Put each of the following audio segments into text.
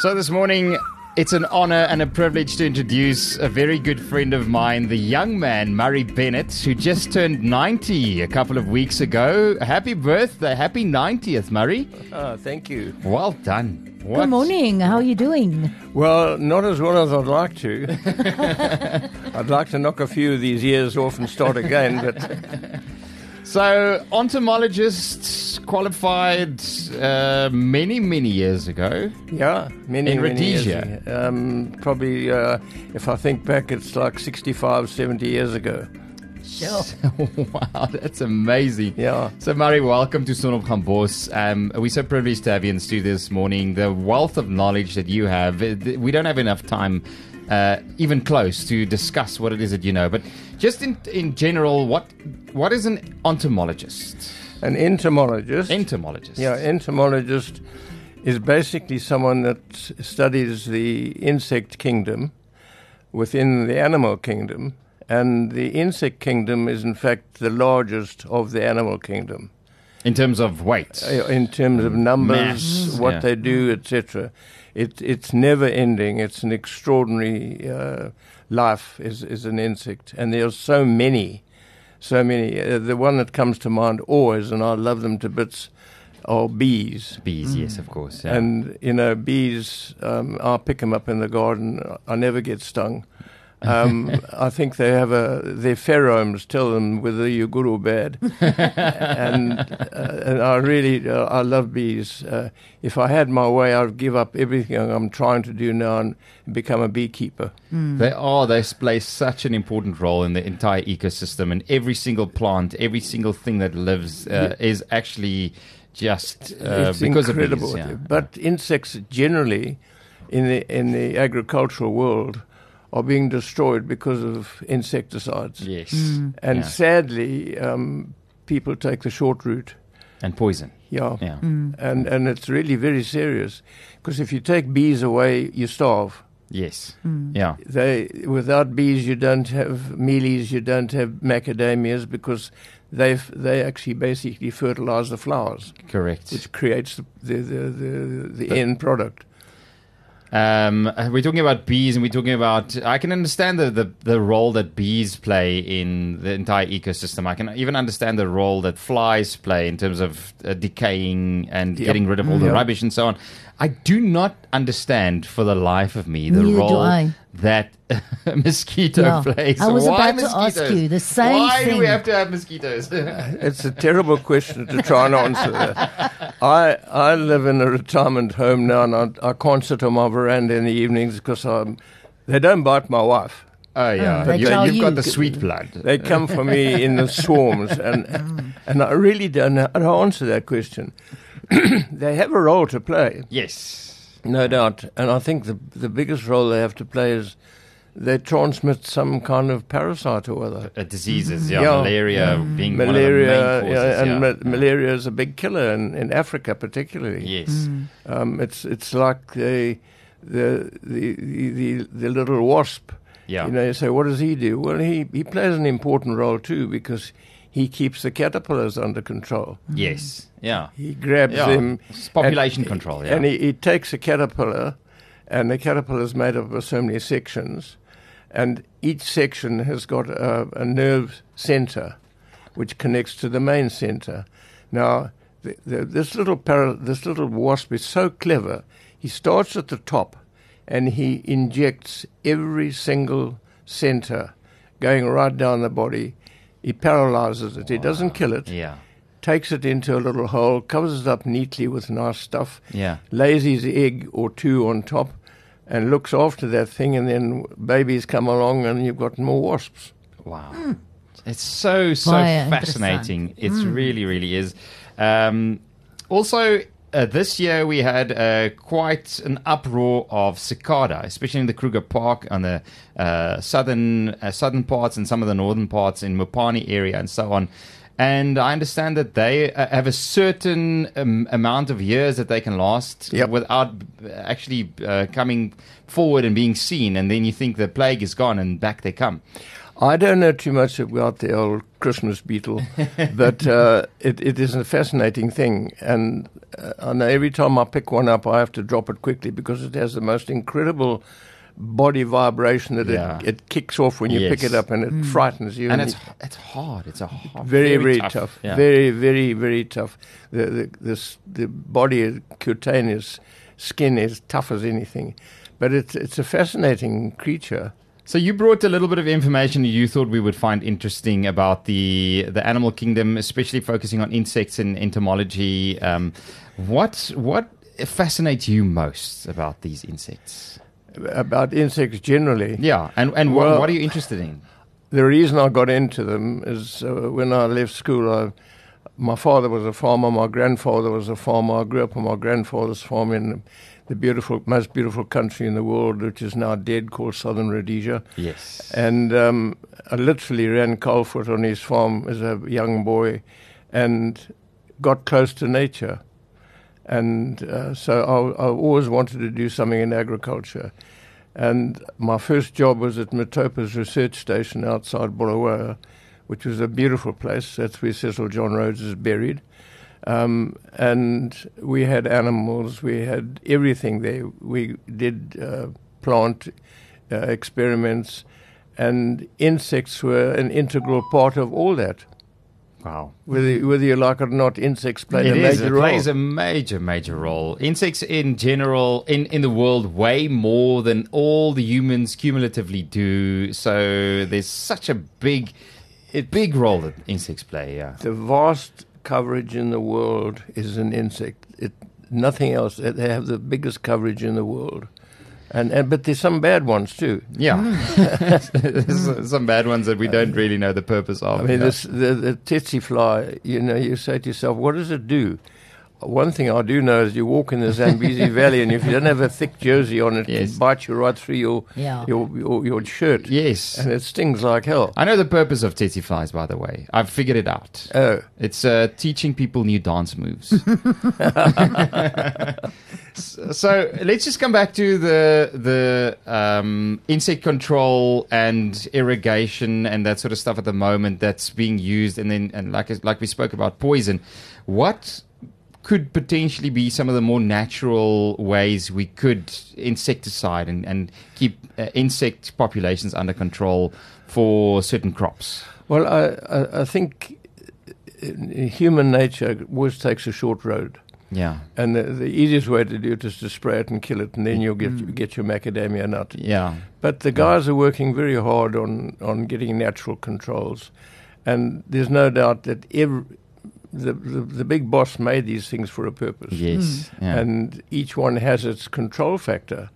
So this morning, it's an honor and a privilege to introduce a very good friend of mine, the young man, Murray Bennet, who just turned 90 a couple of weeks ago. Happy birthday. Happy 90th, Murray. Oh, thank you. Well done. What? Good morning. How are you doing? Well, not as well as I'd like to. I'd like to knock a few of these years off and start again, but So, entomologists qualified uh, many, many years ago. yeah, many, In many years Rhodesia? ago. Um, probably, uh, if I think back, it's like 65, 70 years ago. Sure. wow, that's amazing. Yeah. So, Murray, welcome to Sonop gaan Bos. Um, we're so privileged to have you in the studio this morning. The wealth of knowledge that you have, we don't have enough time, uh, even close, to discuss what it is that you know. But just in, in general, what what is an entomologist? An entomologist. Entomologist. Yeah, entomologist is basically someone that studies the insect kingdom within the animal kingdom, and the insect kingdom is in fact the largest of the animal kingdom In terms of weight. uh, in terms of numbers, Mass, what yeah. they do, etc. It, it's never ending. It's an extraordinary uh, life is, is an insect, and there are so many, so many. Uh, the one that comes to mind always, and I love them to bits, are bees. Bees, yes, of course. yeah. And you know, bees. Um, I pick them up in the garden. I never get stung. Um, I think they have a their pheromones tell them whether you're good or bad. and uh, and I really uh, I love bees. Uh, if I had my way, I'd give up everything I'm trying to do now and become a beekeeper. They are. They play such an important role in the entire ecosystem, and every single plant, every single thing that lives uh, is actually just uh, it's because incredible. of bees. Yeah. But insects generally in the in the agricultural world are being destroyed because of insecticides. yes, mm. And Yeah. sadly, um, people take the short route. and poison. Yeah. Yeah, mm. And and it's really very serious because if you take bees away, you starve. yes, mm. yeah, They without bees, you don't have mealies, you don't have macadamias because they they actually basically fertilize the flowers, correct. which creates the the the, the, the end product. Um, uh, we're talking about bees, and we're talking about. I can understand the, the the role that bees play in the entire ecosystem. I can even understand the role that flies play in terms of uh, decaying and Yep. getting rid of all the Yep. rubbish and so on. I do not understand for the life of me the Neither role that a mosquito Yeah. plays. I was Why about to ask mosquitoes? you the same Why do we have to have mosquitoes? It's a terrible question to try and answer. That. I I live in a retirement home now, and I, I can't sit on my veranda in the evenings because I'm. They don't bite my wife. oh yeah, Oh, they you, tell have you. got the sweet blood. They come for me in the swarms, and mm. and I really don't know how to answer that question. they have a role to play, yes. no doubt, and I think the the biggest role they have to play is they transmit some kind of parasite or other. Uh, diseases, yeah, Yeah. malaria being Malaria, one of the main yeah, and yeah. ma- malaria is a big killer in, in Africa, particularly. yes. Um, it's it's like the the the the, the little wasp. Yeah. You know, you say, what does he do? Well, he, he plays an important role too because he keeps the caterpillars under control. Yes. Yeah. He grabs Yeah. them. It's population and, control, yeah. And he, he takes a caterpillar, and the caterpillar is made up of so many sections, and each section has got a, a nerve center which connects to the main center. Now, the, the, this little para, this little wasp is so clever. He starts at the top, and he injects every single center, going right down the body. He paralyzes it. He doesn't kill it Yeah. takes it into a little hole, covers it up neatly with nice stuff, Yeah. lays his egg or two on top, and looks after that thing. And then babies come along, and you've got more wasps. Wow. It's so, so Vaya, fascinating. It really, really is. Um, also, uh, this year we had uh, quite an uproar of cicada, especially in the Kruger Park on the uh, southern uh, southern parts and some of the northern parts in Mopani area and so on. And I understand that they uh, have a certain um, amount of years that they can last Yep. without uh, actually uh, coming forward and being seen. And then you think the plague is gone, and back they come. I don't know too much about the old Christmas beetle, but uh, it, it is a fascinating thing. And uh, I know every time I pick one up, I have to drop it quickly because it has the most incredible body vibration that Yeah. it, it kicks off when you pick it up and it frightens you. and you- it's it's hard. It's a hard, very, very, tough. Yeah. Very, very, very tough. The the this, the body cutaneous skin is tough as anything, but it's it's a fascinating creature. So you brought a little bit of information you thought we would find interesting about the the animal kingdom, especially focusing on insects and entomology. Um, what what fascinates you most about these insects? About insects generally, Yeah, and and what, what are you interested in? the reason I got into them is uh, when I left school. I, my father was a farmer. My grandfather was a farmer. I grew up on my grandfather's farm in the beautiful, most beautiful country in the world, which is now dead, called Southern Rhodesia. Yes. And um, I literally ran coalfoot on his farm as a young boy and got close to nature. And uh, so I, I always wanted to do something in agriculture. And my first job was at Matopos research station outside Bulawayo, which was a beautiful place. That's where Cecil John Rhodes is buried. Um, and we had animals, we had everything there. We did uh, plant uh, experiments, and insects were an integral part of all that. Wow. Whether, whether you like it or not, insects play It a is. major It role. plays a major, major role. Insects in general, in, in the world, way more than all the humans cumulatively do. So there's such a big, a big role that insects play. Yeah. the vast coverage in the world is an insect. It, nothing else. They have the biggest coverage in the world. And, and but there's some bad ones too. Yeah. Mm. There's uh, some bad ones that we uh, don't really know the purpose of. I mean, yeah. this, the, the tsetse fly, you know, you say to yourself, what does it do? One thing I do know is you walk in the Zambezi Valley, and if you don't have a thick jersey on, it Yes. can bite you right through your, Yeah. your, your, your shirt. Yes. And it stings like hell. I know the purpose of tsetse flies, by the way. I've figured it out. Oh, It's uh, teaching people new dance moves. so let's just come back to the the um, insect control and irrigation and that sort of stuff at the moment that's being used, and then and like like we spoke about poison, what could potentially be some of the more natural ways we could insecticide and, and keep uh, insect populations under control for certain crops. well, I, I, think uh, human nature always takes a short road. Yeah, And the, the easiest way to do it is to spray it and kill it, and then you'll get, get your macadamia nut. yeah, But the guys are working very hard on, on getting natural controls. And there's no doubt that every, the, the, the big boss made these things for a purpose. yes, yeah. And each one has its control factor.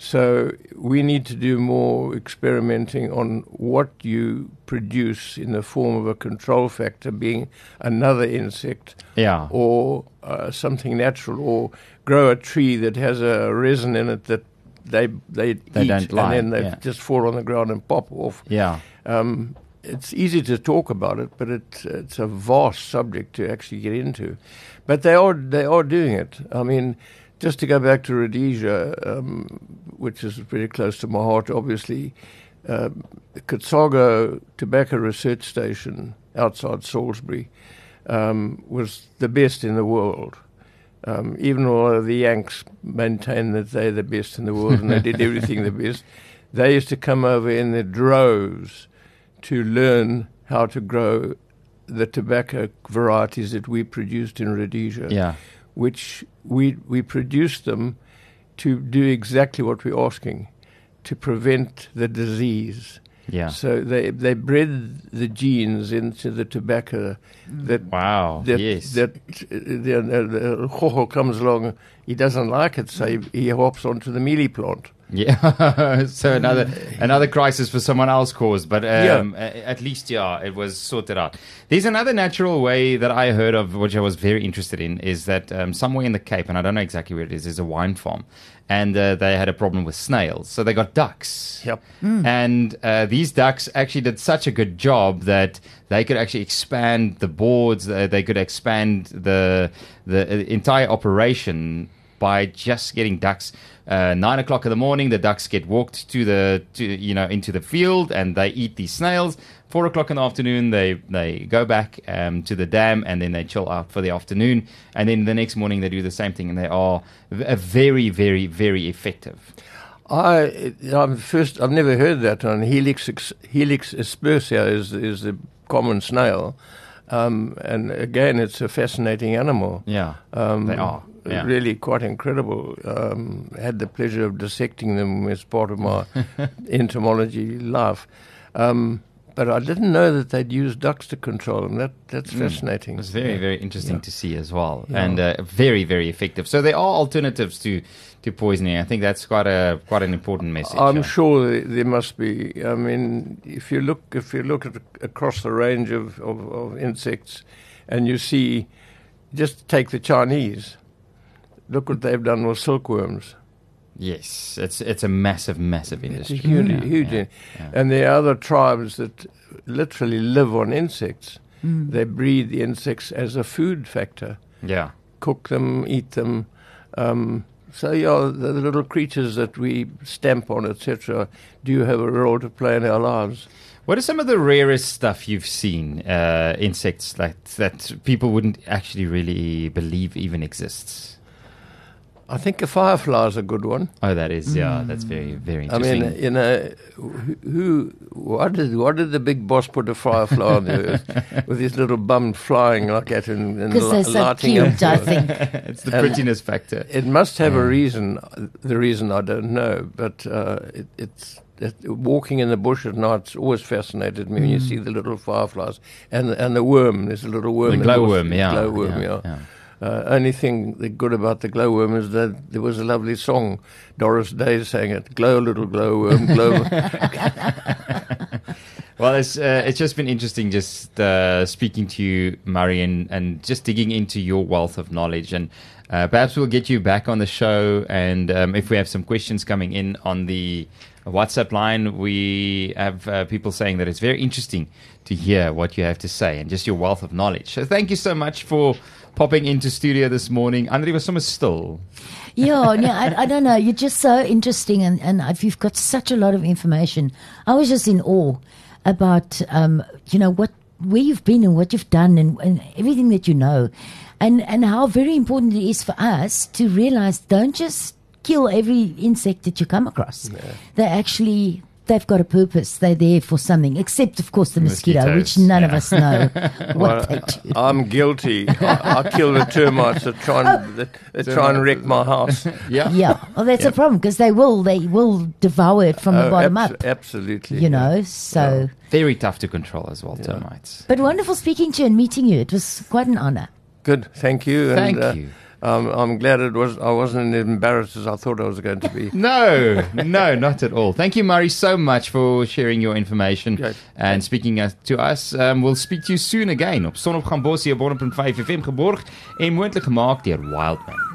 So we need to do more experimenting on what you produce in the form of a control factor, being another insect yeah. or uh, something natural, or grow a tree that has a resin in it that they they, They eat don't like, and then they yeah. just fall on the ground and pop off. Yeah. Um, it's easy to talk about it, but it, it's a vast subject to actually get into. But they are they are doing it. I mean, just to go back to Rhodesia, um, which is pretty close to my heart, obviously, uh, Kutsaga Tobacco Research Station outside Salisbury um, was the best in the world. Um, even though the Yanks maintain that they're the best in the world and they did everything the best, they used to come over in their droves to learn how to grow the tobacco varieties that we produced in Rhodesia, Yeah. which we we produced them to do exactly what we're asking, to prevent the disease. Yeah. So they they bred the genes into the tobacco that Wow. that yes. that uh, the, the, the comes along. He doesn't like it, so he, he hops onto the mealy plant. Yeah. so another another crisis for someone else caused, but um, Yeah. at least yeah, it was sorted out. There's another natural way that I heard of, which I was very interested in, is that um, somewhere in the Cape, and I don't know exactly where it is, is a wine farm, and uh, they had a problem with snails, so they got ducks. Yep. And uh, these ducks actually did such a good job that they could actually expand the boards. Uh, they could expand the the uh, entire operation by just getting ducks. Uh, nine o'clock in the morning, the ducks get walked to the to you know into the field and they eat these snails. Four o'clock in the afternoon, they they go back um, to the dam and then they chill out for the afternoon. And then the next morning, they do the same thing, and they are v- a very very very effective. I, I'm first. I've never heard that one. Helix Helix aspersa is is the common snail, um, and again, it's a fascinating animal. Yeah, Um, they are. Yeah. Really quite incredible. Um, had the pleasure of dissecting them as part of my entomology life. Um, but I didn't know that they'd use ducks to control them. That, that's fascinating. It was very, very interesting Yeah. to see as well, Yeah. and uh, very, very effective. So there are alternatives to, to poisoning. I think that's quite a quite an important message. I'm sure there- there must be. I mean, if you look, if you look at across the range of, of, of insects, and you see, just take the Chinese. Look what they've done with silkworms. Yes, it's it's a massive, massive It's industry. a huge, Yeah, huge, yeah, in- yeah. and there are other tribes that literally live on insects. They breed the insects as a food factor, yeah. cook them, eat them. Um, so yeah, the little creatures that we stamp on, etc., do have a role to play in our lives. What are some of the rarest stuff you've seen? Uh, insects that that people wouldn't actually really believe even exists. I think a firefly is a good one. Oh, that is yeah. Mm. That's very very interesting. I mean, you know, who, who what did what did the big boss put a firefly on the earth with his little bum flying like that and, and Because li- they're so lighting up I think. it's the and- prettiness factor. It must have a mm. reason. The reason I don't know, but uh, it, it's it, walking in the bush at night's always fascinated me when you mm. see the little fireflies and and the worm. There's a little worm. The glowworm, yeah, glowworm, yeah, yeah. yeah. Uh, only thing good about the glowworm is that there was a lovely song. Doris Day sang it. Glow, little glowworm, glow. Well, it's uh, it's just been interesting just uh, speaking to you, Murray, and, and just digging into your wealth of knowledge. And uh, perhaps we'll get you back on the show. And um, if we have some questions coming in on the WhatsApp line, we have uh, people saying that it's very interesting to hear what you have to say and just your wealth of knowledge. So thank you so much for popping into studio this morning. Andre was somewhere still. Yeah, no, I, I don't know. You're just so interesting, and, and if you've got such a lot of information. I was just in awe about, um, you know, what where you've been and what you've done and, and everything that you know, and and how very important it is for us to realize don't just kill every insect that you come across. They actually. They've got a purpose. They're there for something, except, of course, the mosquito, Mosquitoes, which none of us know what Well, they do. I'm guilty. I, I kill the termites that try and that, that try and wreck my house. Yeah. Yeah, well, that's a problem because they will they will devour it from the Oh, bottom abso- up. Absolutely. You know, so. Very tough to control as well, termites. But wonderful speaking to you and meeting you. It was quite an honor. Good. Thank you. Thank and, uh, you. Um, I'm glad it was. I wasn't as embarrassed as I thought I was going to be. No, no, not at all. Thank you, Murray, so much for sharing your information and speaking to us. Um, we'll speak to you soon again op Son op Gambosia, 100.5 FM geborg en moontlik gemaak deur Wildman.